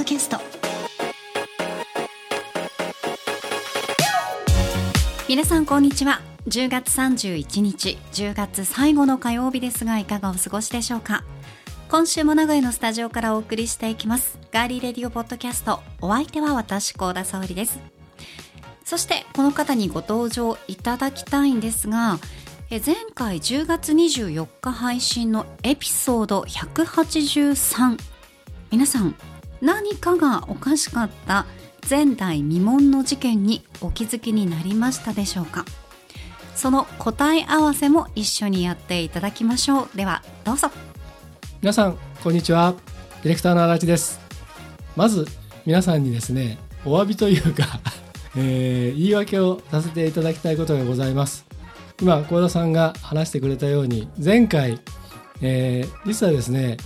ドキャスト。皆さんこんにちは。10月31日10月最後の火曜日ですがいかがお過ごしでしょうか？今週も名古屋のスタジオからお送りしていきます。ガーリーレディオポッドキャストお相手は私高田沙織です。そしてこの方にご登場いただきたいんですがえ前回10月24日配信のエピソード183皆さん何かがおかしかった前代未聞の事件にお気づきになりましたでしょうか？その答え合わせも一緒にやっていただきましょう。ではどうぞ。皆さんこんにちは。ディレクターの足立です。まず皆さんにですねお詫びというか えー、言い訳をさせていただきたいことがございます。今幸田さんが話してくれたように前回、えー、実はですね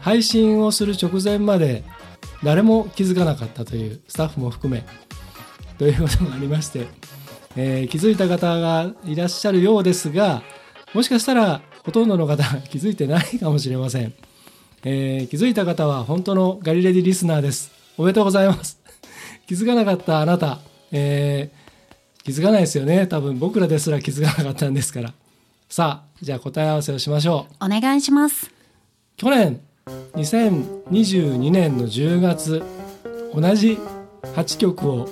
配信をする直前まで誰も気づかなかったというスタッフも含めということがありまして、えー、気づいた方がいらっしゃるようですがもしかしたらほとんどの方 気づいてないかもしれません、えー、気づいた方は本当のガリレディリスナーです。おめでとうございます。気づかなかったあなた。えー、気づかないですよね。多分僕らですら気づかなかったんですから。さあじゃあ答え合わせをしましょう。お願いします。去年2022年の10月同じ8曲を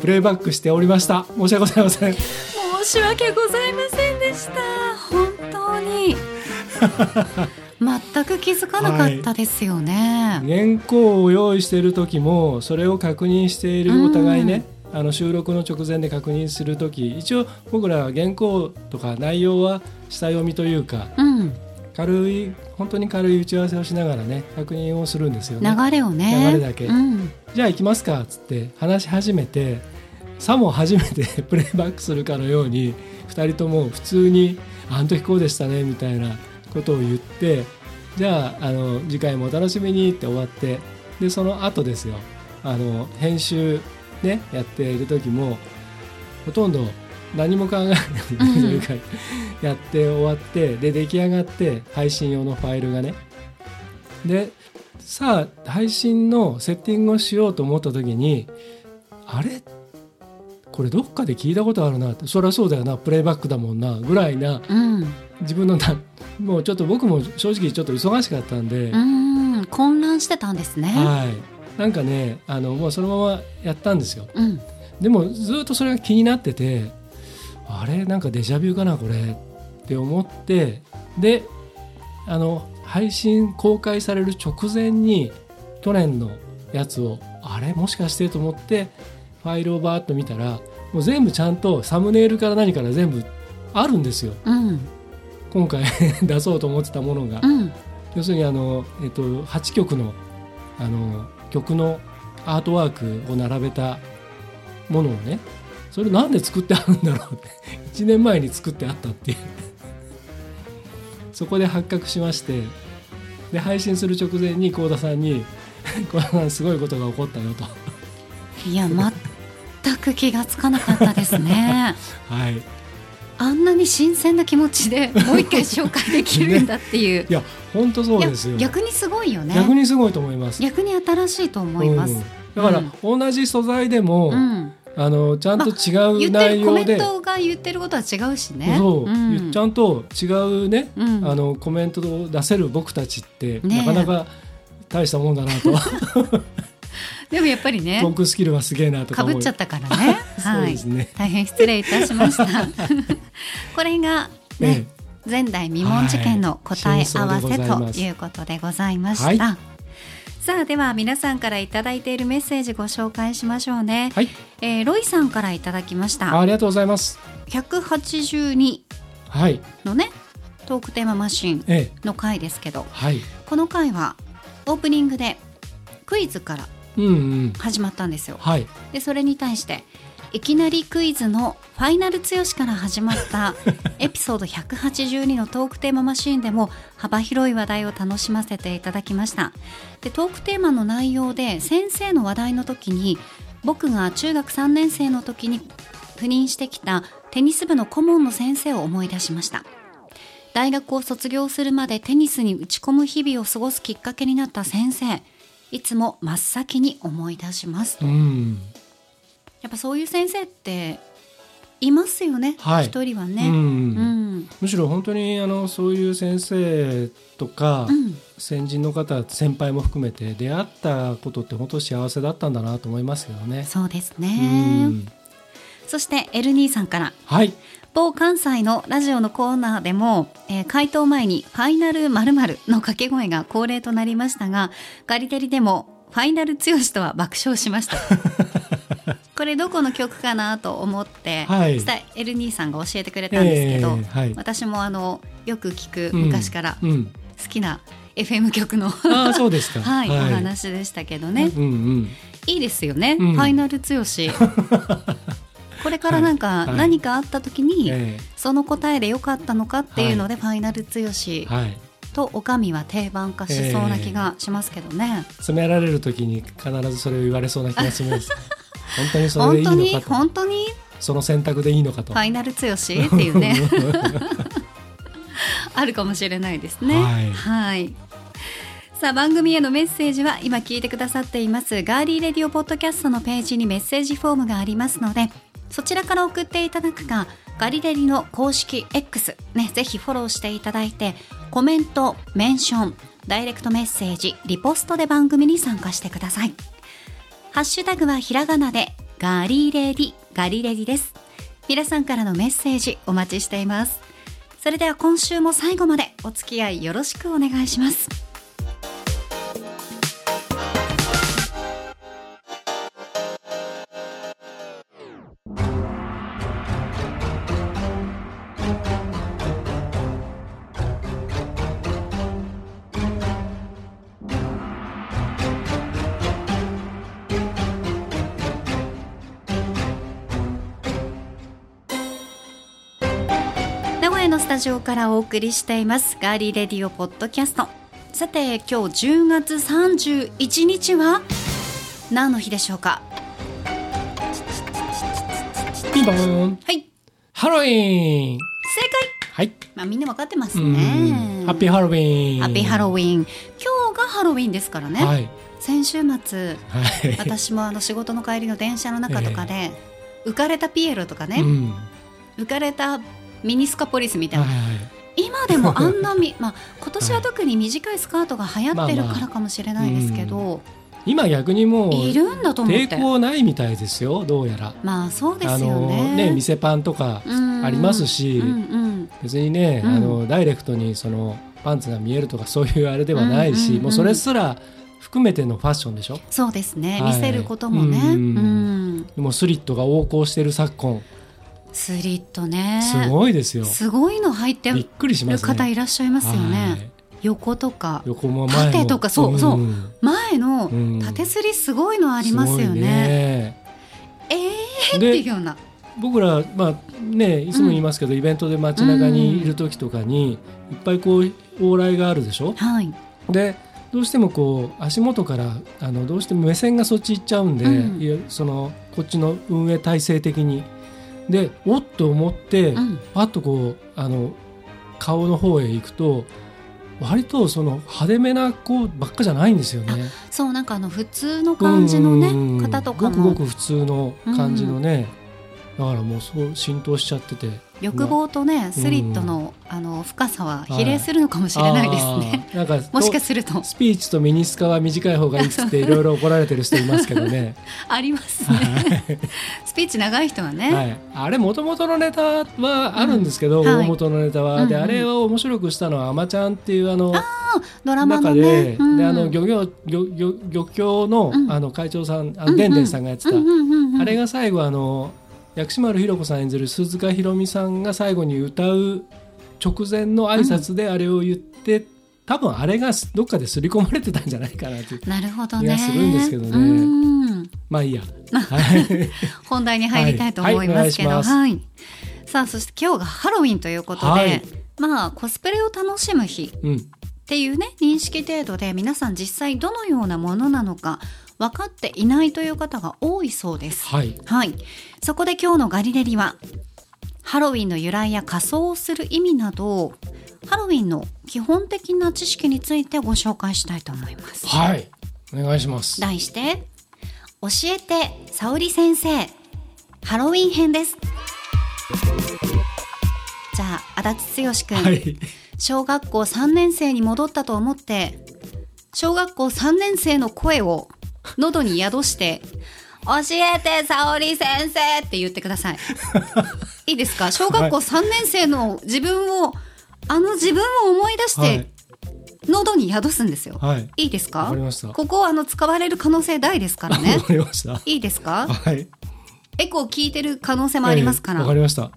プレイバックしておりました。申し訳ございません。申し訳ございませんでした。本当に。全く気づかなかったですよね、はい、原稿を用意している時もそれを確認しているお互いね、うんあの収録の直前で確認する時一応僕らは原稿とか内容は下読みというか、うん、軽い本当に軽い打ち合わせをしながらね確認をするんですよね。流れをね。流れだけ、うん、じゃあ行きますかっつって話し始めてさも初めて プレイバックするかのように2人とも普通に「あの時こうでしたね」みたいなことを言ってじゃああの次回もお楽しみにって終わってでその後ですよ。あの編集ねやっている時もほとんど何も考えないというか、やって終わってで出来上がって配信用のファイルがね。でさあ配信のセッティングをしようと思った時にあれ？これどっかで聞いたことあるなって。そりゃそうだよな。プレイバックだもんな。ぐらいな、うん、自分のもうちょっと僕も正直ちょっと忙しかったんで。混乱してたんですね。はい。なんかねあのもうそのままやったんですよ、うん、でもずっとそれが気になっててあれなんかデジャビューかなこれって思ってであの配信公開される直前に去年のやつをあれもしかしてと思ってファイルをバーッと見たらもう全部ちゃんとサムネイルから何から全部あるんですよ、うん、今回 出そうと思ってたものが、うん、要するにあの、えっと、8曲のあの曲のアートワークを並べたものをねそれなんで作ってあるんだろうって 1年前に作ってあったっていう。そこで発覚しましてで配信する直前に幸田さんに「幸田さんすごいことが起こったよ」と。いや全く気がつかなかったですね。はい。あんなに新鮮な気持ちでもう一回紹介できるんだっていう、ね、いや本当そうですよ。逆にすごいよね。逆にすごいと思います。逆に新しいと思います、うん、だから、うん、同じ素材でも、うん、あのちゃんと違う内容で、まあ、コメントが言ってることは違うしね。そう、ちゃんと違うね、あのコメントを出せる僕たちって、ね、なかなか大したもんだなと。でもやっぱりねトークスキルはすげえなとかかぶっちゃったからね。そうですね、大変失礼いたしました。これがね、ええ。前代未聞事件の答え合わせ、ということでございました、はい、さあでは皆さんからいただいているメッセージご紹介しましょうね、はい、えー、ロイさんからいただきました。ありがとうございます。182のね、はい、トークテーママシンの回ですけど、はい、この回はオープニングでクイズから始まったんですよ。うんうん、でそれに対していきなりクイズのファイナル強しから始まった エピソード182のトークテーママシーンでも幅広い話題を楽しませていただきました。でトークテーマの内容で先生の話題の時に僕が中学3年生の時に赴任してきたテニス部の顧問の先生を思い出しました。大学を卒業するまでテニスに打ち込む日々を過ごすきっかけになった先生。いつも真っ先に思い出しますと、うんやっぱそういう先生っていますよねはい。一、人はうね。うんん。むしろ本当にあのそういう先生とか、うん。先人の方先輩も含めて出会ったことって本当幸せだったんだなと思いますけどね。そうですうねん。そしてエルニーさんから。はい。某関西のラジオのコーナーでも、えー回答前に「ファイナル〇〇の掛け声が恒例となりましたがガリテリでも「ファイナル剛とは爆笑しました これどこの曲かなと思って、はい。そしたらエルニーさんが教えてくれたんですけど、えーはい。私もあのよく聞くうん昔からうん、好きな FM 局の、ああそうですか。はいお話でしたけどね、うんうん。いいですよね、うん。ファイナル剛 これからなんかはい。はい。何かあった時に、えその答えで良かったのかっていうので、ファイナル剛えはい。とおかみは定番化しそうな気がしますけどね、詰められる時に必ずそれを言われそうな気がします。本当にそれでいいのかと。本当に？その選択でいいのかと。ファイナル剛っていうね。あるかもしれないですね。はい。はい。さあ番組へのメッセージは今聞いてくださっていますガーリーレディオポッドキャストのページにメッセージフォームがありますのでそちらから送っていただくかガリレディの公式 X ねぜひフォローしていただいてコメントメンションダイレクトメッセージリポストで番組に参加してくださいハッシュタグはひらがなでガリレディガリレディです。皆さんからのメッセージお待ちしています。それでは今週も最後までお付き合いよろしくお願いします。のスタジオからお送りしていますガーリーレディオポッドキャストさて今日10月31日は何の日でしょうか？ピンポーン。はいハロウィーン。正解はい。まあみんな分かってますうんねハッピーハロウィーン。ハッピーハロウィン今日がハロウィンですからね、はい。先週末はい。私もあの仕事の帰りの電車の中とかで、浮かれたピエロとかね、うん。浮かれたミニスカポリスみたいな、はいはい。今でもあんなみ、まあ、今年は特に短いスカートが流行ってるからかもしれないですけど、今逆にもういるんだと思って。抵抗ないみたいですよ。どうやら。まあそうですあよのねね店パンとかうん。ありますしうんうん。別にね、うん。あのダイレクトにそのパンツが見えるとか そういうあれではないし、うんうんうん。もうそれすら含めてのファッションでしょ。そうですね、はい。見せることもね、ううんん。もうスリットが横行してる昨今スリットね。すごいですよ。すごいの入ってびっくりしますね。る方いらっしゃいますよね、はい。横とか。縦とかそうそう。ん。前のうん。縦すりすごいのありますよすごいね。ねえーっていうでような。僕ら、まあね、いつも言いますけど、イベントで街中にいる時とかに、いっぱいこう往来があるでしょ？はい。でどうしてもこう足元からあのどうしても目線がそっち行っちゃうんで、うん。そのこっちの運営体制的にでおっと思って、うん。パッとこうあの顔の方へ行くと割とその派手めな子ばっかじゃないんですよね。そうなんかあの普通の感じのうんうんうん。ね方とかごくごもく普通の感じのね、だからもうそう浸透しちゃってて欲望とねスリットのあの深さは比例するのかもしれないですね。なんか もしかとすると。スピーチとミニスカは短い方がいいっつっていろいろ 怒られてる人いますけどね、ありますね。スピーチ長い人はね。はい、あれもともとのネタはあるんですけど、うん。はい。大元のネタは、でうんうん。あれを面白くしたのは「あまちゃん」っていうあのドラマの中で,、ね。うんであの漁業漁漁漁協の,、うん。あの会長さんあのでんでん。さんがやってた、あれが最後あの薬師丸ひろ子さん演じる鈴鹿ひろみさんが最後に歌う直前の挨拶であれを言って、多分あれがどっかで刷り込まれてたんじゃないかなというなるほどね。気がするんですけどね。うん。まあいいや。はい。本題に入りたいと思いますけど、ははいいはい。さあそして今日がハロウィンということで、はい。まあコスプレを楽しむ日うんっていうね認識程度で皆さん実際どのようなものなのか分かっていないという方が多いそうです。はい。はい、そこで今日のガリレリはハロウィンの由来や仮装をする意味などハロウィンの基本的な知識についてご紹介したいと思います。はい。お願いします。題して教えて沙織先生。ハロウィン編です。じゃあ足立剛くん、はい。小学校3年生に戻ったと思って小学校3年生の声を喉に宿して「教えて沙織先生」って言ってください。いいですか？小学校3年生の自分をあの自分を思い出しはい。て喉に宿すんですよ、はい。いいですか？わかここあの使われる可能性大ですからね。わかりました。いいですか？はい。エコー聞いてる可能性もありますから、はいわかりました。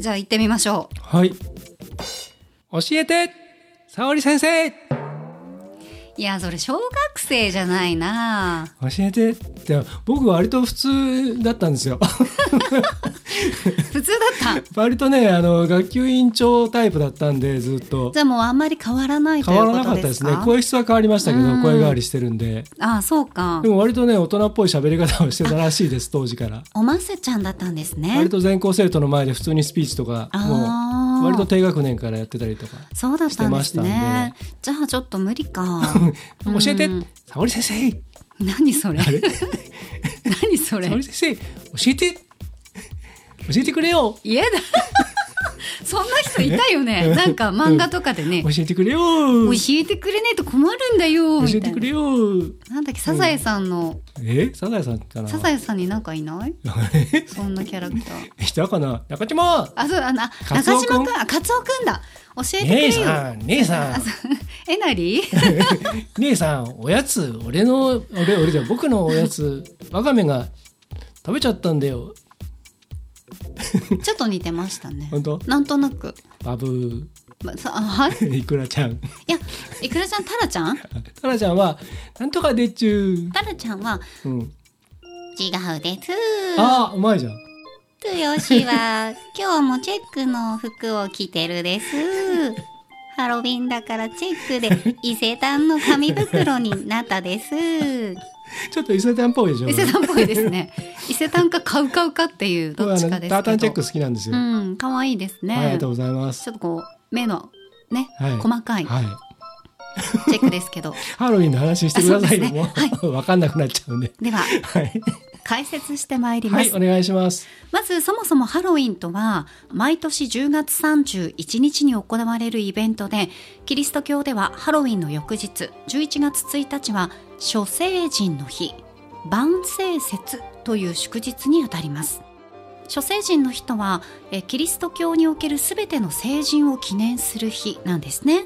じゃあ行ってみましょう。はい教えて沙織先生いやそれ小学生じゃないな。教えてって僕割と普通だったんですよ。普通だった。割とねあの学級委員長タイプだったんでずっと。じゃあもうあんまり変わらないとい変うことわらなかったですね。声質は変わりましたけどうん。声変わりしてるんで。ああそうか。でも割とね大人っぽい喋り方をしてたらしいです当時から。おませちゃんだったんですね。割と全校生徒の前で普通にスピーチとかもう割と低学年からやってたりとかそうだったんですね。じゃあちょっと無理か。教えて。うん。沙織先生。何それ？何それ？沙織先生教えて。教えてくれよ。嫌だそんな人いたよね。なんか漫画とかでね。教えてくれよ。教教えてくれねえと困るんだよみたいなえてくれよ。な。んだっけサザエさんの。え？サザエさんかなサザエさんになんかいない？そんなキャラクター。いたかな？中島！あそうあなカ中島くん？あカツオくんだ。教えてくれよ。姉さん姉さん。えなり？姉さんおやつ俺の俺俺じゃ僕のおやつワカメが食べちゃったんだよ ちょっと似てましたね。本当？なんとなく。バブまさあはい？ーいくらちゃん。いやいくらちゃんタラちゃん？タラちゃんはなんとかでっちゅタラちゃんはう、うん、違うです。あーうまいじゃん。つよしは 今日もチェックの服を着てるです。ハロウィンだからチェックで伊勢丹の紙袋になったです ちょっと伊勢丹っぽいでしょ伊勢丹っぽいですね。伊勢丹かカウカウかっていう どっちかですタータンチェック好きなんですよ、うん可愛いですね、はいありがとうございます。ちょっとこう目のね、はい。細かいはい。チェックですけど。ハロウィンの話してくださいよ、あそうですもう、わかんなくなっちゃうんで。でははい、解説してまいります、はい、お願いします。まずそもそもハロウィンとは毎年10月31日に行われるイベントでキリスト教ではハロウィンの翌日11月1日は諸聖人の日万聖節という祝日にあたります。諸聖人の日とはえキリスト教におけるすべての聖人を記念する日なんですね。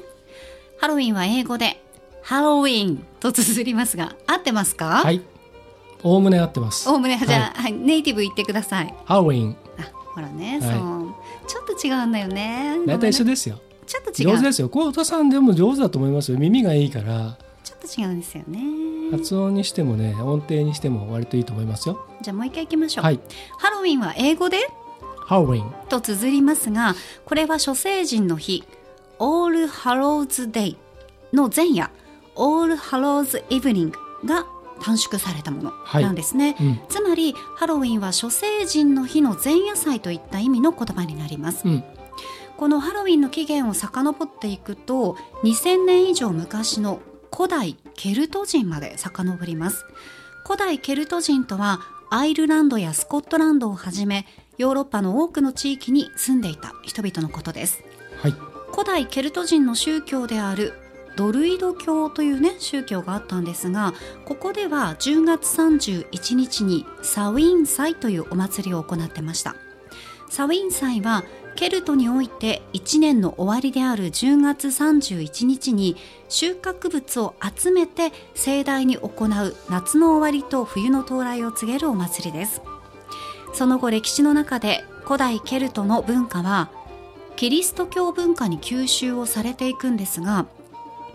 ハロウィンは英語でハロウィンと綴りますが合ってますか？はい。おおむね合ってます。おおむねじゃあ、はい、ネイティブ言ってください。ハロウィン。あほらね、はい。そう。ちょっと違うんだよね。大体一緒でですよ。ちょっと違う。上手ですよ。コウタさんでも上手だと思いますよ。耳がいいからと違うんですよね。発音にしてもね音程にしても割といいと思いますよ。じゃあもう一回いきましょう、はい。ハロウィンは英語で？ハロウィン。と綴りますがこれは諸聖人の日 All Hallows Day の前夜 All Hallows Evening が短縮されたものはい。なんですね、うん。つまりハロウィンは諸聖人の日の前夜祭といった意味の言葉になります。うん。このハロウィンの起源を遡っていくと2000年以上昔の古代ケルト人まで遡ります。古代ケルト人とはアイルランドやスコットランドをはじめヨーロッパの多くの地域に住んでいた人々のことです。はい。古代ケルト人の宗教であるドルイド教というね宗教があったんですがここでは10月31日にサウィン祭というお祭りを行ってました。サウィン祭はケルトにおいて1年の終わりである10月31日に収穫物を集めて盛大に行う夏の終わりと冬の到来を告げるお祭りです。その後歴史の中で古代ケルトの文化はキリスト教文化に吸収をされていくんですが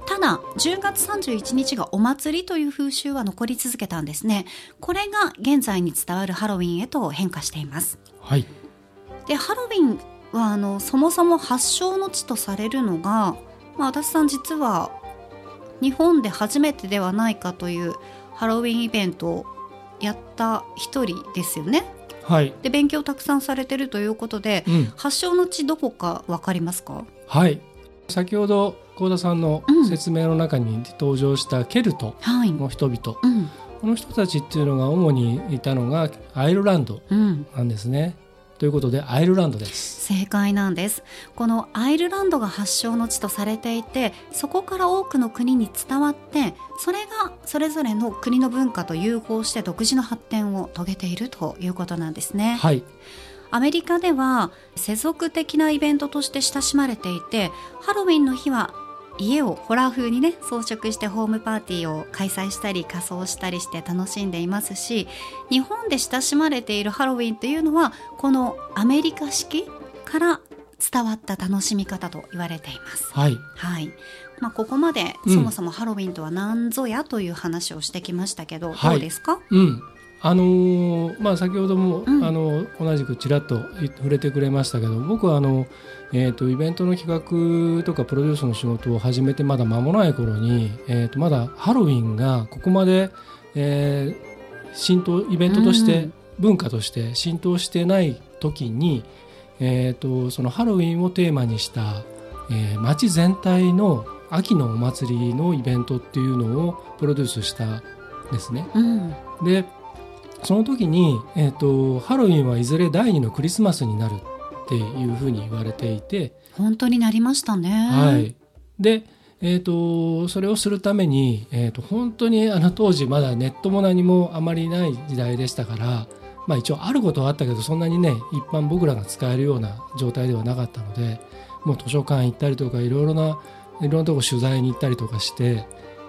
ただ10月31日がお祭りという風習は残り続けたんですね。これが現在に伝わるハロウィンへと変化しています。はい。でハロウィンはあのそもそも発祥の地とされるのが、まあ、足立さん実は日本で初めてではないかというハロウィンイベントをやった一人ですよねはいで勉強たくさんされてるということでうん発祥の地どこかわかりますか？はい先ほど幸田さんのうん説明の中に登場したケルトはい。の人々、うん。この人たちっていうのが主にいたのがアイルランドうん。なんですね。ということでアイルランドです。正解なんです。このアイルランドが発祥の地とされていてそこから多くの国に伝わってそれがそれぞれの国の文化と融合して独自の発展を遂げているということなんですね。はい、アメリカでは世俗的なイベントとして親しまれていてハロウィンの日は家をホラー風にね装飾してホームパーティーを開催したり仮装したりして楽しんでいますし日本で親しまれているハロウィンというのはこのアメリカ式から伝わった楽しみ方と言われています。はい、はい。まあ、ここまでうんそもそもハロウィンとは何ぞやという話をしてきましたけど、はい。どうですか？うん。あのーまあ先ほども、うん。あの同じくちらっと触れてくれましたけど僕はあの、えー、とイベントの企画とかプロデュースの仕事を始めてまだ間もない頃に、えー、とまだハロウィンがここまで、えー浸透イベントとして、うん。文化として浸透してない時に、えー、とそのハロウィンをテーマにした、えー街全体の秋のお祭りのイベントっていうのをプロデュースしたんですね。うん。でその時に、えー、とハロウィンはいずれ第二のクリスマスになるっていうふうに言われていて、本当になりましたね。はい、で、えー、とそれをするために、えー、と本当にあの当時まだネットも何もあまりない時代でしたから、まあ、一応あることはあったけどそんなにね一般僕らが使えるような状態ではなかったのでもう図書館行ったりとかいろいろないろんなとこ取材に行ったりとかして、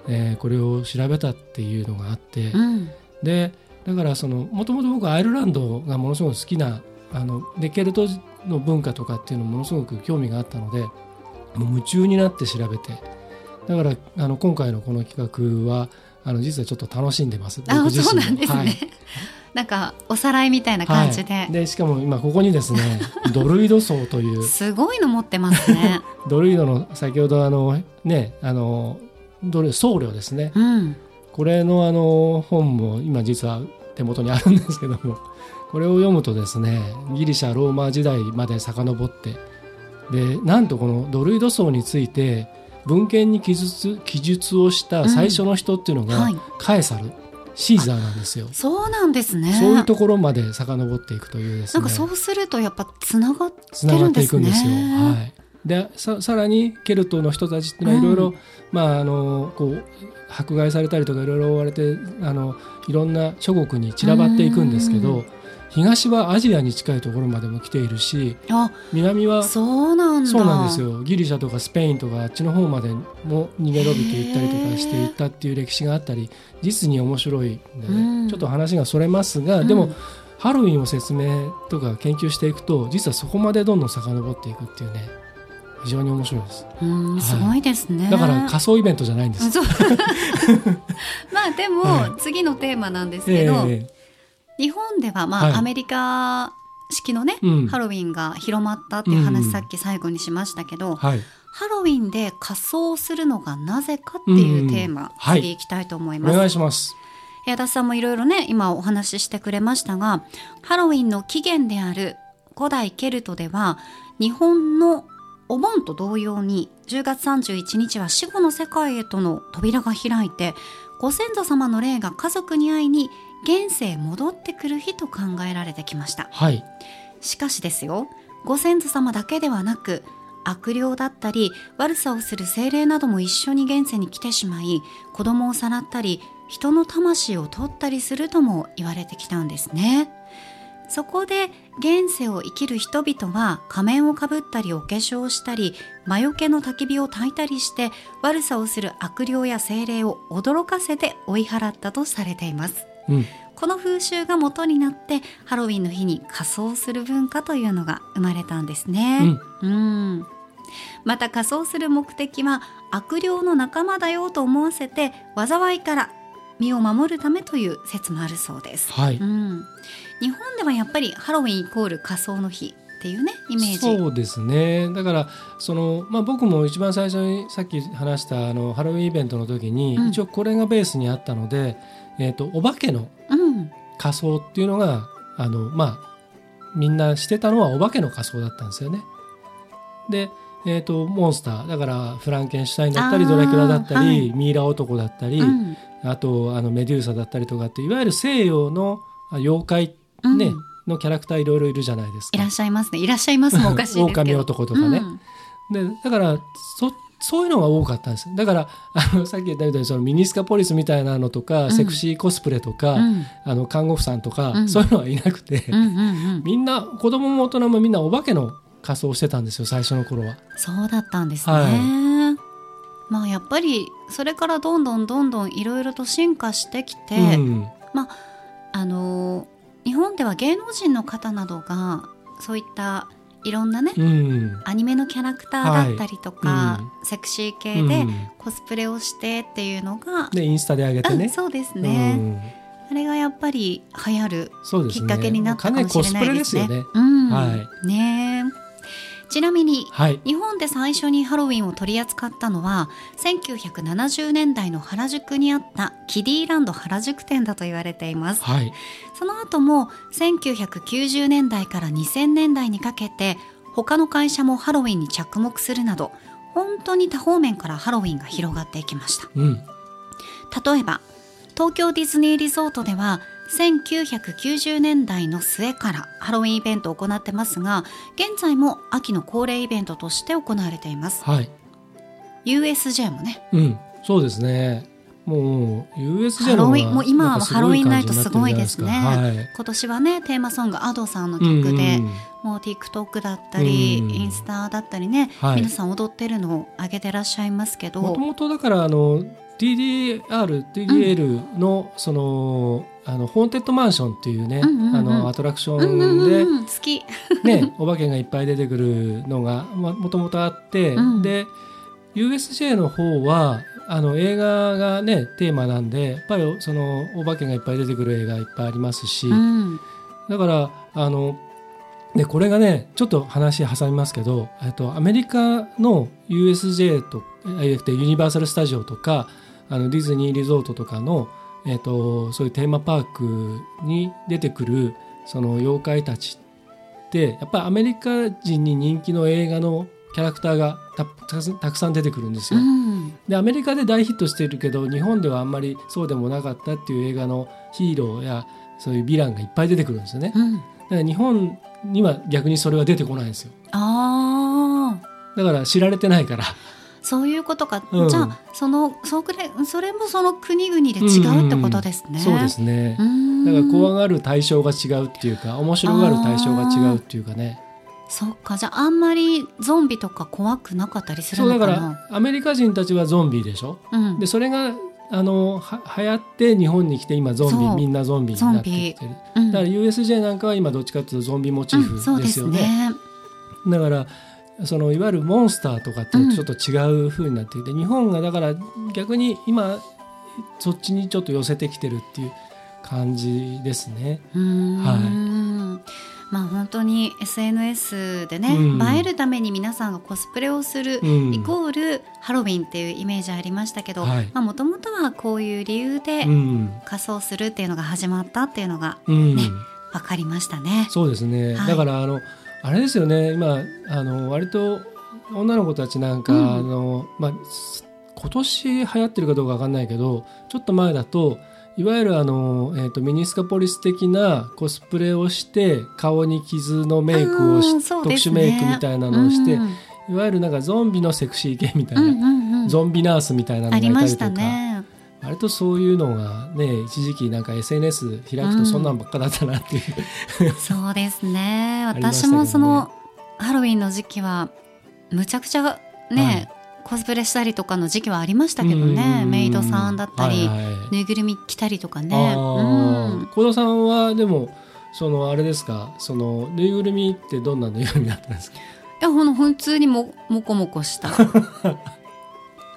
えーこれを調べたっていうのがあって。うんでだからそのもともと僕はアイルランドがものすごく好きなあのでケルトの文化とかっていうのものすごく興味があったのでもう夢中になって調べて。だからあの今回のこの企画はあの実はちょっと楽しんでます。あそうなんですね、はい。なんかおさらいみたいな感じで、はい。でしかも今ここにですね ドルイド層という。すごいの持ってますね。ドルイドの先ほどあのねあのドル僧侶ですね。うん。これのあの本も今実は手元にあるんですけども。これを読むとですねギリシャローマ時代まで遡って。でなんとこのドルイド層について文献に記述記述をした最初の人っていうのが、はい。カエサルシーザーなんですよ。そうなんですね。そういうところまで遡っていくというですね。なんかそうするとやっぱつながっていくんですよ。はい、でささらにケルトの人たちっていうのはいろいろ、うんまああのこう迫害されたりとかいろいろ追われてあのいろんな諸国に散らばっていくんですけうんど東はアジアに近いところまでも来ているしあ南はそうなんだ。そうなんですよ。ギリシャとかスペインとかあっちの方までも逃げ延びていったりとかしていったっていう歴史があったり実に面白いんでね、うん。ちょっと話がそれますが、でも、うんハロウィンを説明とか研究していくと実はそこまでどんどん遡っていくっていうね非常に面白いです。うんすごいですね、だから仮想イベントじゃないんです、まあでも、は次のテーマなんですえけど、え日本ではまあ、はい。アメリカ式のね、うん。ハロウィンが広まったっていう話、うんさっき最後にしましたけど、はい。ハロウィンで仮装するのがなぜかっていうテーマ、うんはい。次行きたいと思いおます。願いします。矢田さんもいろいろね今お話ししてくれましたがハロウィンの起源である古代ケルトでは日本のお盆と同様に10月31日は死後の世界へとの扉が開いてご先祖様の霊が家族に会いに現世へ戻ってくる日と考えられてきました。はい。しかしですよご先祖様だけではなく悪霊だったり悪さをする精霊なども一緒に現世に来てしまい子供をさらったり人の魂を取ったりするとも言われてきたんですねそこで現世を生きる人々は仮面をかぶったりお化粧をしたり魔除けの焚き火を焚いたりして悪さをする悪霊や精霊を驚かせて追い払ったとされています。うん。この風習が元になってハロウィンの日に仮装する文化というのが生まれたんですね。うん。また仮装する目的は悪霊の仲間だよと思わせて災いから身を守るためという説もあるそうです。はい、うん、日本ではやっぱりハロウィンイコール仮装の日っていうねイメージ。そうですね。だからその、まあ、僕も一番最初にさっき話したあのハロウィンイベントの時に、うん。一応これがベースにあったので、えー、とお化けのうん、仮装っていうのがあのまあみんなしてたのはお化けの仮装だったんですよね。で、えー、とモンスターだからフランケンシュタインだったりドラキュラだったり、はい。ミイラ男だったり、うん。あとあのメデューサだったりとかっていわゆる西洋のあ妖怪、うん。ねのキャラクターいろいろいるじゃないですか。いらっ。しゃいますね。いらっしゃいますもおかしいです狼男とかね。うん。でだからそそういうのが多かったんですだからあのさっき言ったみたいにそのミニスカポリスみたいなのとか、ん。セクシーコスプレとか、うん。あの看護婦さんとか、うん。そういうのはいなくて、みんな子供も大人もみんなお化けの仮装をしてたんですよ最初の頃は。そうだったんですね、はまあやっぱりそれからどんどんどんどんいろいろと進化してきて、うん。あの日本では芸能人の方などがそういったいろんなね、うん。アニメのキャラクターだったりとか、はいセクシー系でコスプレをしてっていうのが、でインスタで上げてうんね。そうですうね、ん。あれがやっぱり流行るきっかけになったかもしれないですね。すよね。うん。はねえちなみにはい。日本で最初にハロウィンを取り扱ったのは1970年代の原宿にあったキディランド原宿店だと言われていますはい。その後も1990年代から2000年代にかけて他の会社もハロウィンに着目するなど本当に多方面からハロウィンが広がっていきましたうん。例えば東京ディズニーリゾートでは1990年代の末からハロウィンイベントを行ってますが現在も秋の恒例イベントとして行われていますはい。USJ もねうん。そうですね。もう USJ の方がハロウィンもう今はハロウィンナイトすごいですねじゃない今年はねテーマソング Ado さんのはい。曲で、うんうんもう TikTok だったり、うんインスタだったりね、はい皆さん踊ってるのを上げてらっしゃいますけどもともとだからあの DDR、DDL のその、あのホーンテッドマンションっていうね、あのアトラクションで、ね、お化けがいっぱい出てくるのがまもともとあって、うん。で USJ の方はあの映画がねテーマなんでやっぱりそのお化けがいっぱい出てくる映画いっぱいありますし、うん。だからあのでこれがねちょっと話挟みますけどえっとアメリカの USJ とユニバーサル・スタジオとかあのディズニーリゾートとかの、えっと、そういうテーマパークに出てくるその妖怪たちってやっぱりアメリカ人に人気の映画のキャラクターがたたくさん出てくるんですうよ。んでアメリカで大ヒットしてるけど日本ではあんまりそうでもなかったっていう映画のヒーローやそういうヴィランがいっぱい出てくるんですよね。うんだから日本には逆にそれは出てこないんですよ。ああだから知られてないから。そういうことか、うん。じゃあそのそれそれもその国々で違うってことですね、そうですね。うん。だから怖がる対象が違うっていうか面白がる対象が違うっていうかね。そっか。じゃああんまりゾンビとか怖くなかったりするそうだかのかならアメリカ人たちはゾンビでしょ？うん。でそれがあのは流行って日本に来て今ゾンビみんなゾンビになってきてる。うん。だから USJ なんかは今どっちかっていうとゾンビモチーフですよね。ね。だからそのいわゆるモンスターとかってうんちょっと違う風になっていて、日本がだから逆に今そっちにちょっと寄せてきてるっていう感じですね。はまあ本当に SNS でね、うん。映えるために皆さんがコスプレをする、うん。イコールハロウィンっていうイメージありましたけどはい。もともとはこういう理由でうん、仮装するっていうのが始まったっていうのがうん。ね分かりましたね。そうですね、はい。だからあのあれですよね。今あの割と女の子たちなんか、うん。あのまあす今年流行ってるかどうかわかんないけどちょっと前だといわゆるあの、えー、とミニスカポリス的なコスプレをして顔に傷のメイクをし、あーそう特殊メイクみたいなのをして、うんいわゆるなんかゾンビのセクシー系みたいな、うんうんうん。ゾンビナースみたいなのがあいたりとか。割とそういうのがね一時期なんか SNS 開くとそんなんばっかだったなっていう、そうですね。私もそのハロウィンの時期はむちゃくちゃね、コスプレしたりとかの時期はありましたけどね。うん。メイドさんだったり、はいはいぬいぐるみ着たりとかね。小田さんはでもそのあれですか？そのぬいぐるみってどんなぬいぐるみだったんですか？いやほん普通にももこもこした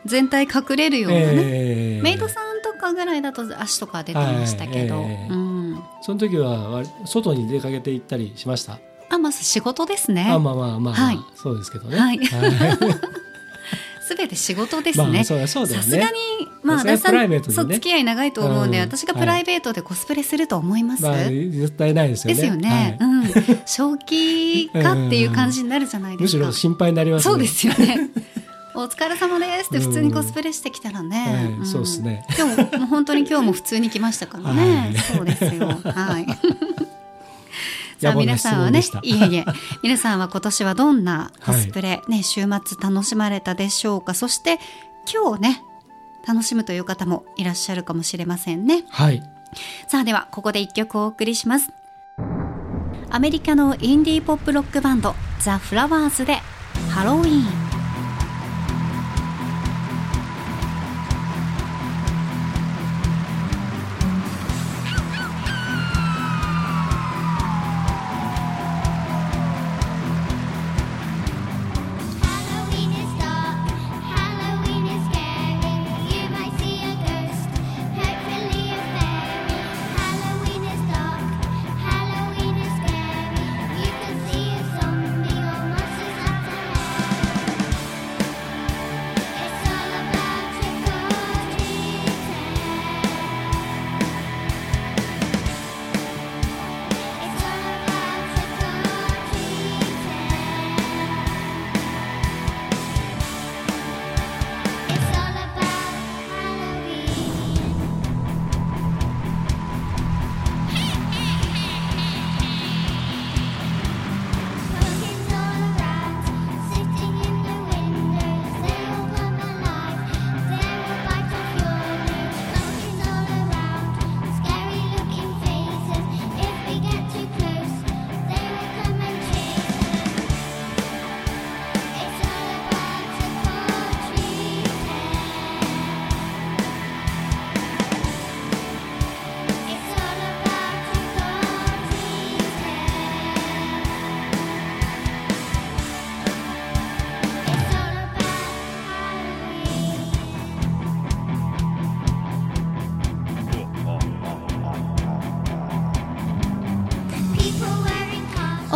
全体隠れるようなね、えーメイドさんとかぐらいだと足とか出てましたけど、はい。ええ。うん、その時は割外に出かけて行ったりしました？あまず仕事ですね。あまあまあまあ、はい。そうですけどね。はい。はい。すべて仕事ですね。さすがに、まあ、さすがに私さプライベートでね。ん、そう、付き合い長いと思うんで、うん。私がプライベートでコスプレすると思います、まあ、絶対ないですよね。ですよね。はい。うん。正気かっていう感じになるじゃないですか。むしろ心配になりますね。そうですよね。お疲れ様ですって普通にコスプレしてきたらね。そうですね。今日ももう本当に今日も普通に来ましたからね。はいそうですよ。はい。さあ皆さんはね いえいえ皆さんは今年はどんなコスプレ、ね週末楽しまれたでしょうかそして今日ね楽しむという方もいらっしゃるかもしれませんねはい。さあではここで一曲お送りしますアメリカのインディーポップロックバンドザ・フラワーズでハロウィーン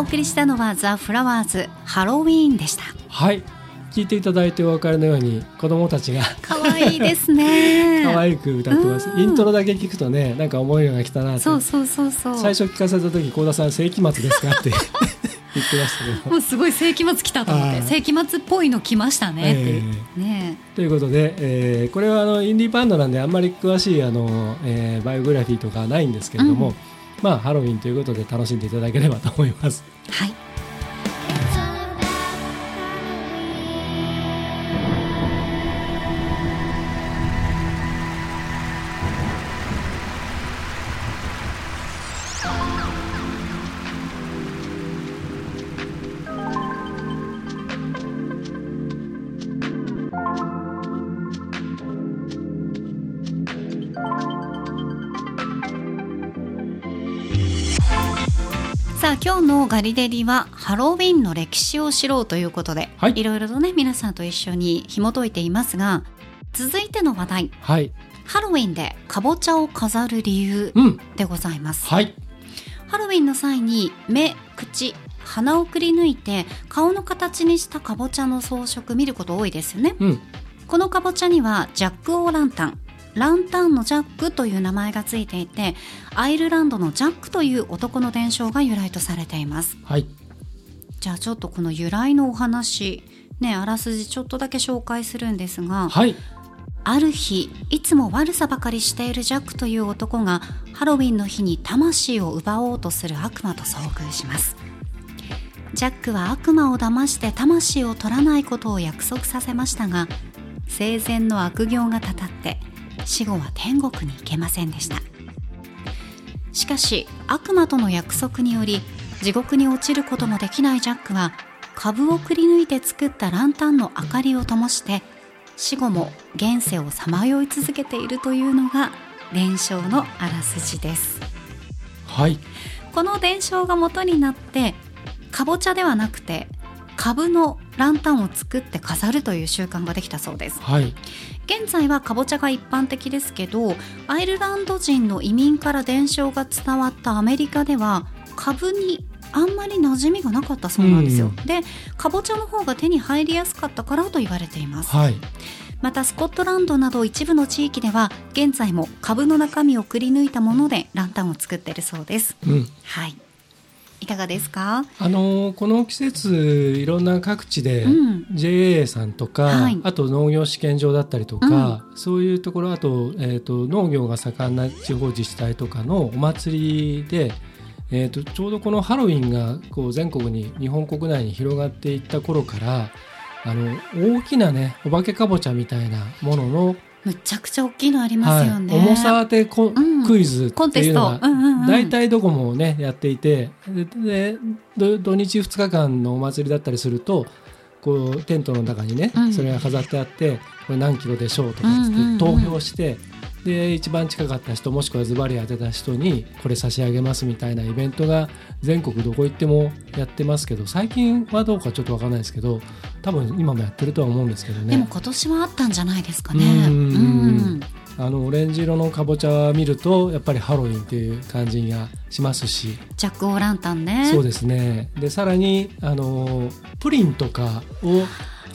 送りしたのはザ・フラワーズハロウィーンでした。はい。聞いていただいてお分かりのように、子供たちが可愛いですね。可愛く歌ってます。うん。イントロだけ聞くとね、なんか思いが来たなって。そうそうそうそう。最初聞かせた時、幸田さん世紀末ですかって 言ってましたけど。もうすごい世紀末来たと思ってはい。世紀末っぽいの来ましたねって。いう、ね。ということで、えーこれはあのインディーバンドなんであんまり詳しいあの、えーバイオグラフィーとかはないんですけれども、うんまあハロウィンということで楽しんでいただければと思います。はいリデリはハロウィンの歴史を知ろうということで、はいろいろとね皆さんと一緒に紐解いていますが続いての話題はい。ハロウィンでかぼちゃを飾る理由うん。でございます、はい。ハロウィンの際に目口鼻をくり抜いて顔の形にしたかぼちゃの装飾見ること多いですよねうん。このかぼちゃにはジャック・オー・ランタンランタンのジャックという名前がついていてアイルランドのジャックという男の伝承が由来とされていますはい。じゃあちょっとこの由来のお話ねあらすじちょっとだけ紹介するんですがはい。ある日いつも悪さばかりしているジャックという男がハロウィンの日に魂を奪おうとする悪魔と遭遇しますジャックは悪魔を騙して魂を取らないことを約束させましたが生前の悪行がたたって死後は天国に行けませんでしたしかし悪魔との約束により地獄に落ちることもできないジャックは株をくり抜いて作ったランタンの明かりを灯して死後も現世をさまよい続けているというのが伝承のあらすじですはい。この伝承が元になってかぼちゃではなくて株のランタンを作って飾るという習慣ができたそうです。はい。現在はかぼちゃが一般的ですけどアイルランド人の移民から伝承が伝わったアメリカでは株にあんまり馴染みがなかったそうなんですよ、うん。でかぼちゃの方が手に入りやすかったからと言われています。はい。またスコットランドなど一部の地域では現在も株の中身をくり抜いたものでランタンを作ってるそうです。うん。はいいかがですか？あのーこの季節いろんな各地でうん。JA さんとか、はい。あと農業試験場だったりとか、そういうところあと,、えー、と農業が盛んな地方自治体とかのお祭りで、えー、とちょうどこのハロウィンがこう全国に日本国内に広がっていった頃からあの大きなねお化けかぼちゃみたいなものの、むちゃくちゃ大きいのありますよね、はい、重さ当てコ、うん。クイズっていうのがコンテスト。うんうんうん大体どこもねやっていて。でで土土日2日間のお祭りだったりするとこうテントの中にね、うん。それが飾ってあってこれ何キロでしょうとかつってうんうんうん。投票して、で一番近かった人もしくはズバリ当てた人にこれ差し上げますみたいなイベントが全国どこ行ってもやってますけど最近はどうかちょっとわかんないですけど多分今もやってるとは思うんですけどね。でも今年はあったんじゃないですかね。うんうんあのオレンジ色のかぼちゃ見るとやっぱりハロウィンっていう感じがしますし、ジャック・オー・ランタンね。そうですね。でさらにあのプリンとかを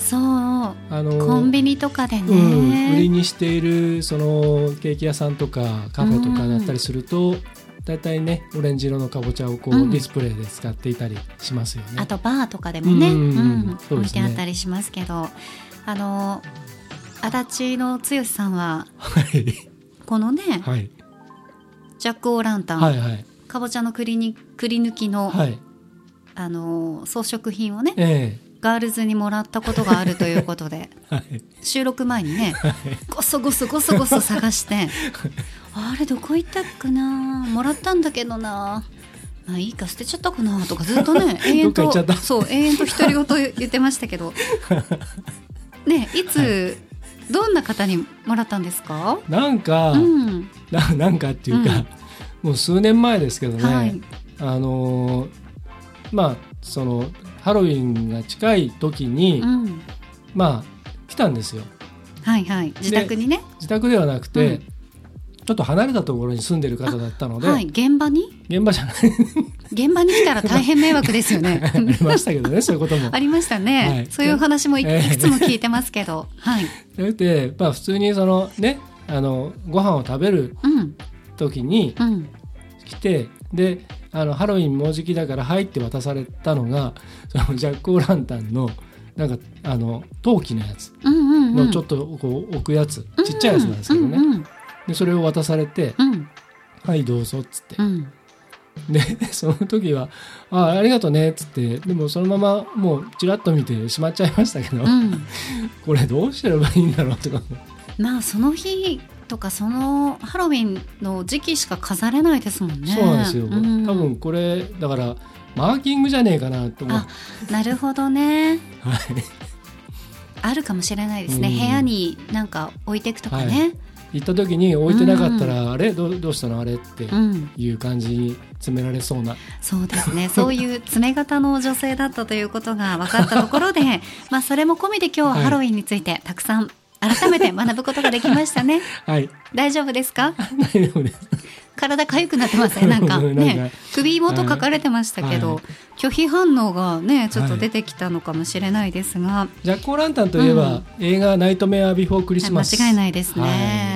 そう。あのコンビニとかでうん、売りね、にしているそのケーキ屋さんとかカフェとかだったりすると、だいたいねオレンジ色のかぼちゃをこう、うん。ディスプレイで使っていたりしますよね。あとバーとかでもね、うんうん置いてあったりしますけど。あの足立の剛さんははい。このね、はい。ジャック・オー・ランタン、はいはい。かぼちゃのくりにくり抜きの、はい。あの装飾品をねえガールズにもらったことがあるということで。えはい。収録前にねごそごそごそごそ探してあれどこ行ったっかな？もらったんだけどな。まあいいか捨てちゃったかな？とかずっとね 永遠とそう永遠と独り言言ってましたけど。ねいつ、どんな方にもらったんですか？なんか、うん。ななんかっていうか、うん。もう数年前ですけどね、はい。あのーまあそのハロウィンが近い時に、うん。まあ来たんですよ。はいはい。自宅にね。自宅ではなくて、うん。ちょっと離れたところに住んでる方だったので、はい。現場に？現場じゃない。現場に来たら大変迷惑ですよね。ありましたけどねそういうことも。ありましたね、はいそういうお話もい,、ええくつも聞いてますけどはいじゃなくて、まあ、普通にそのねあのご飯を食べるうん時にうん来てであのハロウィンもうじきだから入って渡されたのがそのジャック・オー・ランタンのなんかあの陶器のやつ。のちょっとこう置くやつ、ちっちゃいやつなんですけどね、うんうんでそれを渡されてうん「はいどうぞ」っつって。う、ん。で その時は「あありがとね」っつってでもそのままもうちらっと見てしまっちゃいましたけど、うん。これどうすればいいんだろうとかまあその日とかそのハロウィンの時期しか飾れないですもんね。そうなんですよ、ん。多分これだからマーキングじゃねえかなと思う。あなるほどね。はい。あるかもしれないですね、うん。部屋になんか置いていくとかね、行った時に置いてなかったら、あれ？どうどうしたの？あれ？ってうん。いう感じに詰められそうな、そうですね。そういう詰め型の女性だったということが分かったところで まあそれも込みで今日ははい。ハロウィンについてたくさん改めて学ぶことができましたね。はい。大丈夫ですか？大丈夫です。体痒くなってますねなんか。なんか。ね首元書かれてましたけど、はい。拒否反応がねちょっと出てきたのかもしれないですが、ジャック・オー・ランタンといえば、映画「ナイトメア・ビフォー・クリスマス」間違いないですね、はい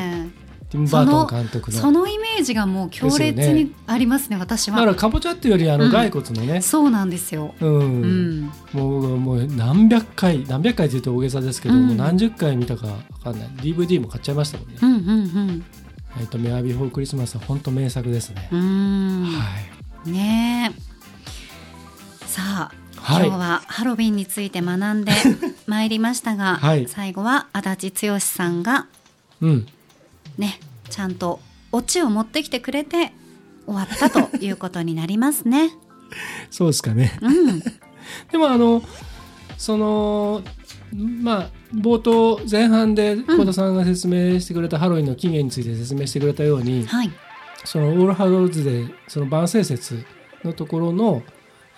ティム・バートン監督の。そのイメージがもう強烈にありますね私は。だからかぼちゃっていうよりあのうん。骸骨のね、そうなんですよ、うん。うん。もうもう何百回何百回って言うと大げさですけど、うん。もう何十回見たかわかんない。DVD も買っちゃいましたもんね。うんうん「ナイトメア・ビフォー・クリスマス」は本当名作ですね、うんうん。はい。ねえ。さあ、はい。今日はハロウィンについて学んでまいりましたが、はい。最後は足立剛さんがうんねちゃんとオチを持ってきてくれて終わったということになりますね。そうですかね。うん、でもあのそのまあ冒頭前半で小田さんが説明してくれたハロウィンの起源について説明してくれたように、はい、そのオールハローズでその万世説のところの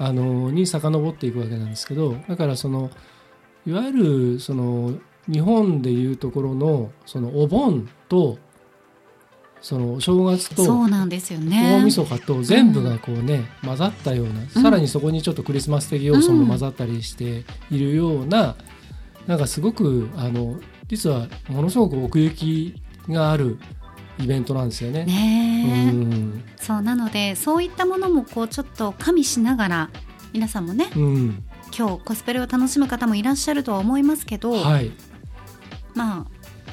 あのに遡っていくわけなんですけどだからそのいわゆるその日本でいうところのそのお盆とそのお正月とそうなんですよね。大晦日と全部がこうね、混ざったようなさらにそこにちょっとクリスマス的要素も混ざったりしているような、なんかすごくあの実はものすごく奥行きがあるイベントなんですよね。ねえ。うん。そうなのでそういったものもこうちょっと加味しながら皆さんもねうん。今日コスプレを楽しむ方もいらっしゃるとは思いますけど、はい、まあ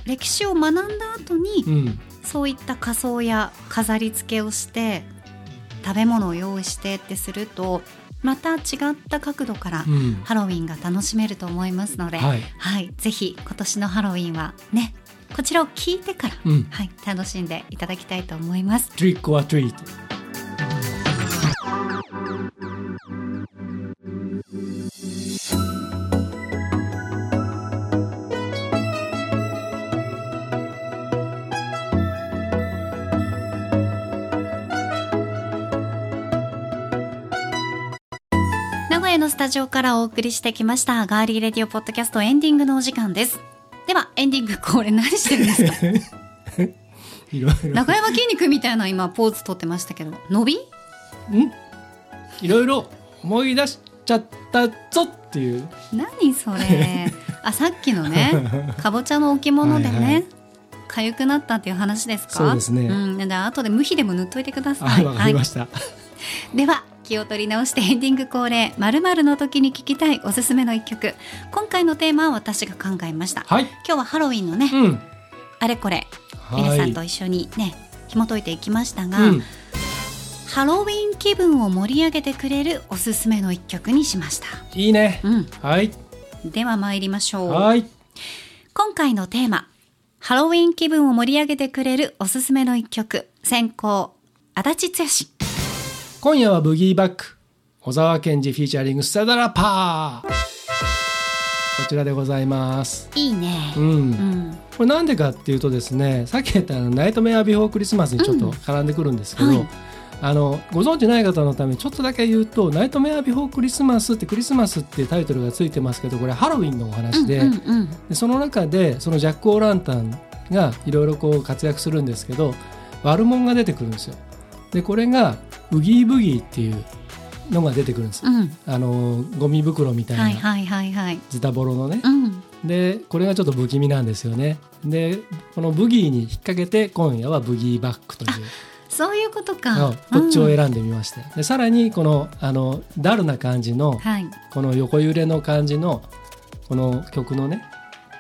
歴史を学んだ後に、うんそういった仮装や飾り付けをして食べ物を用意してってするとまた違った角度からうん。ハロウィンが楽しめると思いますので、はい。はい、ぜひ今年のハロウィンはねこちらを聞いてから、うん、はい、楽しんでいただきたいと思います。トリックはトリート名古屋のスタジオからお送りしてきましたガーリーレディオポッドキャストエンディングのお時間です。ではエンディングこれ何してるんですか？いろいろ。中山筋肉みたいな今ポーズ取ってましたけど伸び？ん？いろいろ思い出しちゃったぞっていう。何それ？あさっきのね かぼちゃの置物ではいはい。ね痒くなったっていう話ですか？そうですね。うん、で後で無比でも塗っといてくださあい。はい、わかりました、では気を取り直してエンディング恒例まるの時に聴きたいおすすめの一曲。今回のテーマは私が考えました。はい。今日はハロウィンのね、うん。あれこれはい。皆さんと一緒にね紐解いていきましたが、うん。ハロウィン気分を盛り上げてくれるおすすめの一曲にしました、いいね。うん、はい。では参りましょう。はい。今回のテーマハロウィン気分を盛り上げてくれるおすすめの一曲。先行足立剛今夜はブギーバック小沢健二フィーチャリングスチャダラパー。こちらでございます。いいね。うん、うん。これなんでかっていうとですねさっき言ったあのナイトメアビフォークリスマスにちょっと絡んでくるんですけど、はいあのご存知ない方のためにちょっとだけ言うと「ナイトメアビフォークリスマス」ってクリスマスっていうタイトルがついてますけどこれハロウィンのお話で,、うんうんうん。でその中でそのジャック・オー・ランタンがいろいろこう活躍するんですけど悪者が出てくるんですよ。でこれがウギーブギーっていうのが出てくるんです。うん。あのゴミ袋みたいな、はいはいはいはい。ズタボロのね、うん。でこれがちょっと不気味なんですよね。でこのブギーに引っ掛けて今夜はブギーバックという。そういうことか。のどっちをうん選んでみました、でさらにこのあのダルな感じのはい。この横揺れの感じのこの曲のね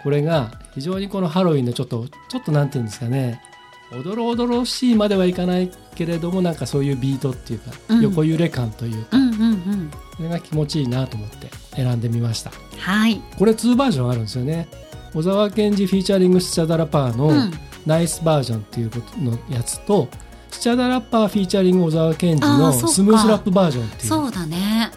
これが非常にこのハロウィンのちょっとちょっとなんていうんですかねおどろおどろしいまではいかないけれどもなんかそういうビートっていうか、うん。横揺れ感というかうんうんうん。それが気持ちいいなと思って選んでみました。はい。これ2バージョンあるんですよね。小沢健二フィーチャリングスチャダラパーのうん。ナイスバージョンっていうことのやつと、スチャダラパーフィーチャリング小沢健二あのスムースラップバージョンっていう。そうだね。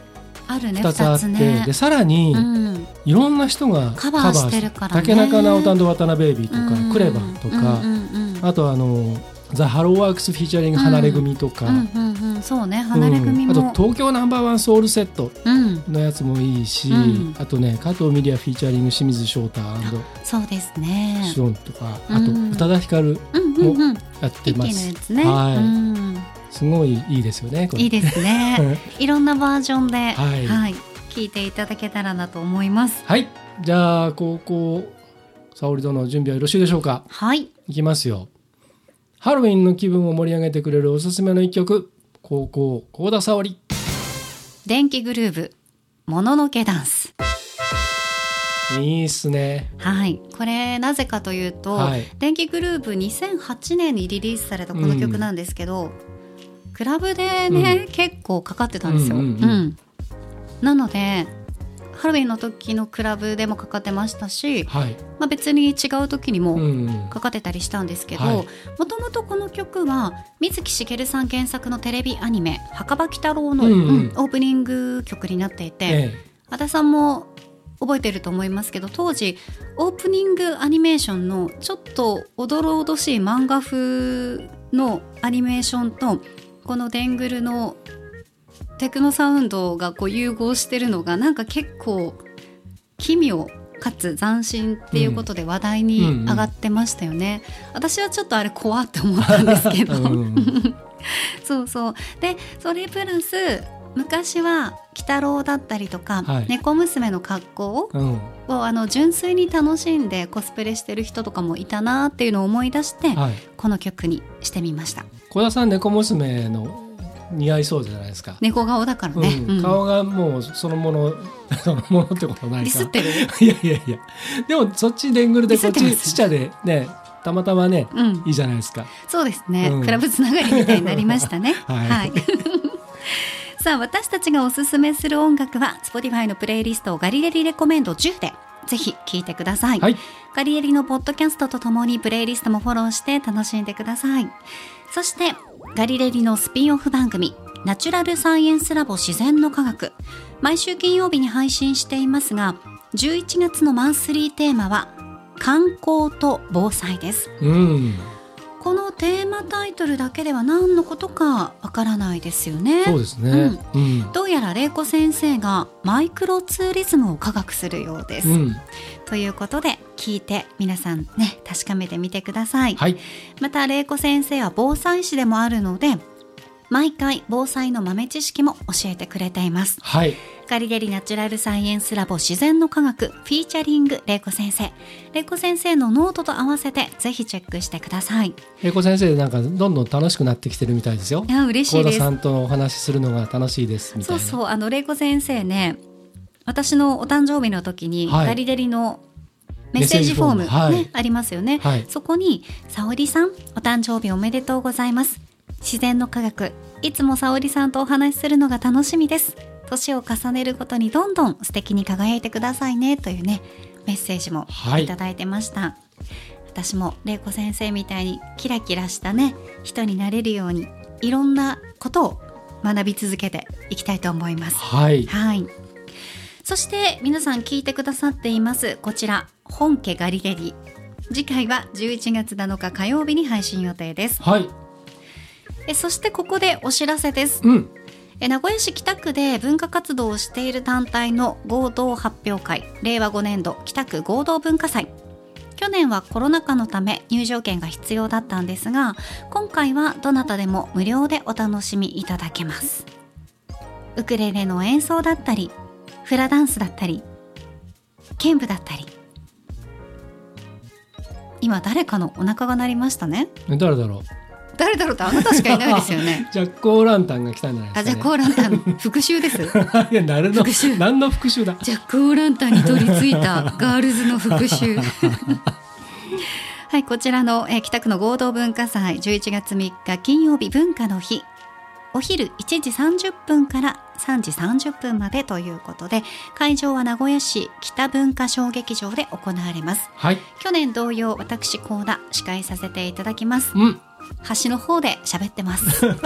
あるね2つあって、ね。でさらにうん。いろんな人がカバーしてるからね。竹中直人渡辺ベイビーとか、うん KREVA とか、うんうんうんあとあのザ・ハローワークスフィーチャリング離れ組とか、うんうんうんそうね離れ組うん。もあと東京 No.1 Soul Set うん。のやつもいいし、うん。あとね加藤ミリアフィーチャリング清水翔太そうですね。シオンとか、うん。あと宇多田ヒカルうんうんうん。やって一気のますやつね。はい。うん。すごいいいですよねいいですね。いろんなバージョンでははいい。聞いていただけたらなと思います。はい。じゃあ高校沙織殿準備はよろしいでしょうか？はい。いきますよ。ハロウィンの気分を盛り上げてくれるおすすめの一曲。高校高田沙織。電気グルーヴもののけダンス。いいっすね。はい。これなぜかというと、はい。電気グルーヴ2008年にリリースされたこの曲なんですけど、クラブでね、結構かかってたんですよ、うんうん。うん。なのでハロウィンの時のクラブでもかかってましたし、はい。まあ、別に違う時にもうん。かかってたりしたんですけどはい。もともとこの曲は水木しげるさん原作のテレビアニメ「墓場鬼太郎の」うんうん。うんオープニング曲になっていて、え和田さんも覚えてると思いますけど当時オープニングアニメーションのちょっとおどろおどしい漫画風のアニメーションとこのデングルのテクノサウンドがこう融合してるのがなんか結構奇妙かつ斬新っていうことで話題に上がってましたよね、私はちょっとあれ怖って思ったんですけど、うん。うん。そうそう。でそれプラス昔は鬼太郎だったりとか、はい。猫娘の格好うん。をあの純粋に楽しんでコスプレしてる人とかもいたなっていうのを思い出して、はい。この曲にしてみました。小田さん猫娘の似合いそうじゃないですか、猫顔だからね、うん。うん。顔がもうそのもの そのものってことないかディスってる？いやいやいや。でもそっちでんぐるでこっちスってます死者でねたまたまねうん。いいじゃないですか。そうですね、うん。クラブつながりみたいになりましたね。はい。さあ私たちがおすすめする音楽は Spotify のプレイリストをガリレリレコメンド10でぜひ聴いてください、はい。ガリレリのポッドキャストとともにプレイリストもフォローして楽しんでください。そしてガリレリのスピンオフ番組ナチュラルサイエンスラボ自然の科学。毎週金曜日に配信していますが11月のマンスリーテーマは観光と防災です。うんこのテーマタイトルだけでは何のことかわからないですよね。そうですね。うん。どうやら玲子先生がマイクロツーリズムを科学するようです、うん。ということで聞いて皆さんね確かめてみてください、はい。また玲子先生は防災士でもあるので毎回防災の豆知識も教えてくれています。はい。ガリレディナチュラルサイエンスラボ自然の科学フィーチャリング玲子先生。玲子先生のノートと合わせてぜひチェックしてください。玲子先生なんかどんどん楽しくなってきてるみたいですよ。いや嬉しいです。さんとお話しするのが楽しいですみたいうな。そそうあの玲子先生ね私のお誕生日の時に、はい。ガリデリのメッセージフォーム、ねはい。ありますよね、はい。そこに「沙織さんお誕生日おめでとうございます自然の科学。いつも沙織さんとお話しするのが楽しみです。年を重ねるごとにどんどん素敵に輝いてくださいね」というねメッセージもはい。いただいてました、私も玲子先生みたいにキラキラしたね人になれるようにいろんなことを学び続けていきたいと思います。はい。はい。そして皆さん聞いてくださっていますこちら本家ガリレリ次回は11月7日火曜日に配信予定です。はいえそしてここでお知らせです。うん。え名古屋市北区で文化活動をしている団体の合同発表会。令和5年度北区合同文化祭。去年はコロナ禍のため入場券が必要だったんですが今回はどなたでも無料でお楽しみいただけます。ウクレレの演奏だったりフラダンスだったり剣舞だったり。今誰かのお腹が鳴りましたね。誰だろう誰だろうってあなたしかいないですよね。ジャック・オーランタンが来たんじゃないね、あじゃあコーランタン。復讐です。いやなるの復讐。何の復讐だ？ジャック・オーランタンに取り付いたガールズの復讐。はいこちらの、えー北区の合同文化祭11月3日金曜日文化の日。お昼1時30分から3時30分までということで会場は名古屋市北文化小劇場で行われます。はい。去年同様私高田司会させていただきます。うん端の方で喋ってます。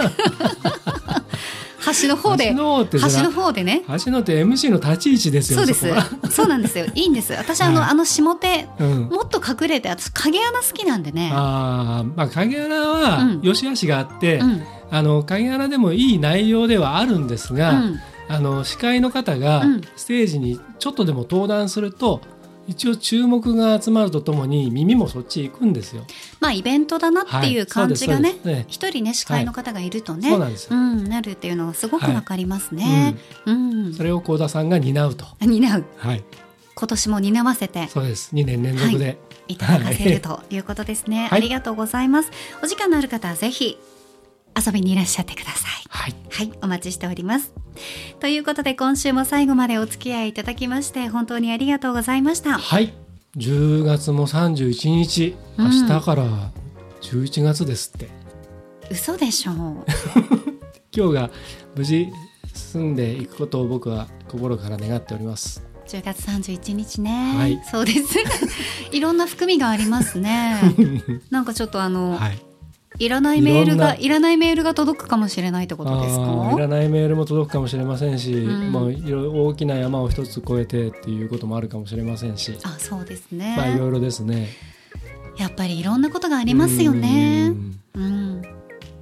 端の方で端の方でね。橋のって MC の立ち位置ですよそうです。そうなんですよ。いいんです。私あの、はい。あの下手うん。もっと隠れて私影穴好きなんでね。あーまあ影穴はうん。良し悪しがあって、うん。あの影穴でもいい内容ではあるんですが、うん。あの司会の方がうん。ステージにちょっとでも登壇すると一応注目が集まるとともに耳もそっち行くんですよ。まあイベントだなっていう感じがねはいそうですそうですね一人ね司会の方がいるとね、そうなんですよん、なるっていうのはすごくわかりますね。うん、それを幸田さんが担うと。担うはい、今年も担わせてそうです。2年連続で。いただかせるということですね。はいありがとうございます。お時間のある方はぜひ遊びにいらっしゃってください。はい。はい、お待ちしております。ということで今週も最後までお付き合いいただきまして本当にありがとうございました。はい。10月も31日、うん明日から11月ですって。嘘でしょう。今日が無事住んでいくことを僕は心から願っております。10月31日ね、はいそうです いろんな含みがありますね なんかちょっとあの、はい。い、らないメールいろんないらないメールが届くかもしれないってことですあーいらかないメールも届くかもしれませんし、ういろ大きな山を一つ越えてっていうこともあるかもしれませんし、あそうですね、まあいろいろですね。やっぱりいろんなことがありますよね。うん。うん。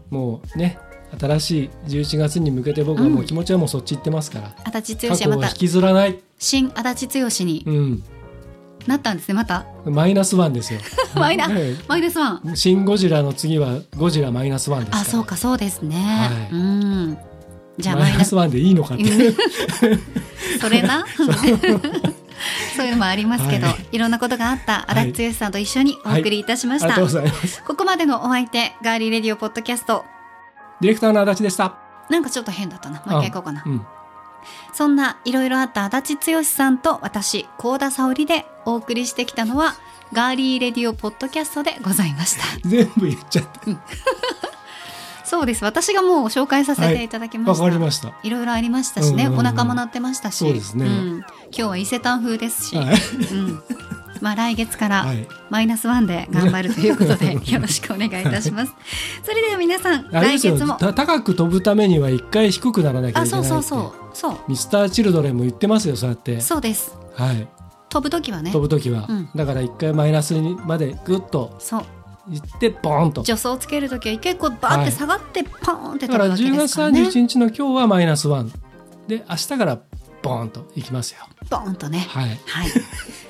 もうね、新しい11月に向けて僕はもう気持ちはもうそっち行ってますから、足立過去を引剛はまたきずらない。新足立剛に。うん。なったんですねまた？マイナスワンですよ。マイナえマイナスワン。えシン・ゴジラの次はゴジラマイナスワンです。あそうかそうですね、はい。うん。じゃあマイナススワンでいいのかって。それな？そういうのもありますけど、、はい。ろんなことがあった足立剛さんと一緒にお送りいたしました、ありがとうございます。ここまでのお相手ガーリーレディオポッドキャスト。ディレクターの足立でした。なんかちょっと変だったな。もう一回行こうかな、うん。そんないろいろあった足立剛さんと私幸田沙織でお送りしてきたのはガーリーレディオポッドキャストでございました。全部言っちゃった。そうです。私がもう紹介させていただきまわした、かりました。いろいろありましたしね、お腹も鳴ってましたし。そうですね。ん。今日は伊勢丹風ですし、はい。うん、まあ来月からはい。マイナスワンで頑張るということで よろしくお願いいたします。それでは皆さん来月も。た高く飛ぶためには一回低くならなきゃあいけないってそうそうそう。そう。ミスターチルドレンも言ってますよそうやって。そうです。はい。飛ぶ時はね。飛ぶ時は、うん。だから一回マイナスにまでグッとそう。いってボーンと。助走をつける時は一回こうバーって下がってポーンって飛ぶだから10わけです月からね。31日の今日はマイナスワンで明日からボーンといきますよ。ボーンとね。はい。はい。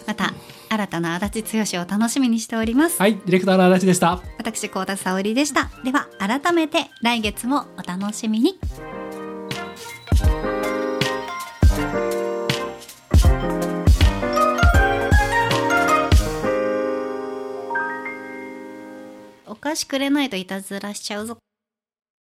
また 新たな足立剛を楽しみにしております。はいディレクターの足立でした私幸田沙織でした。では改めて来月もお楽しみに。お菓子くれないといたずらしちゃうぞ。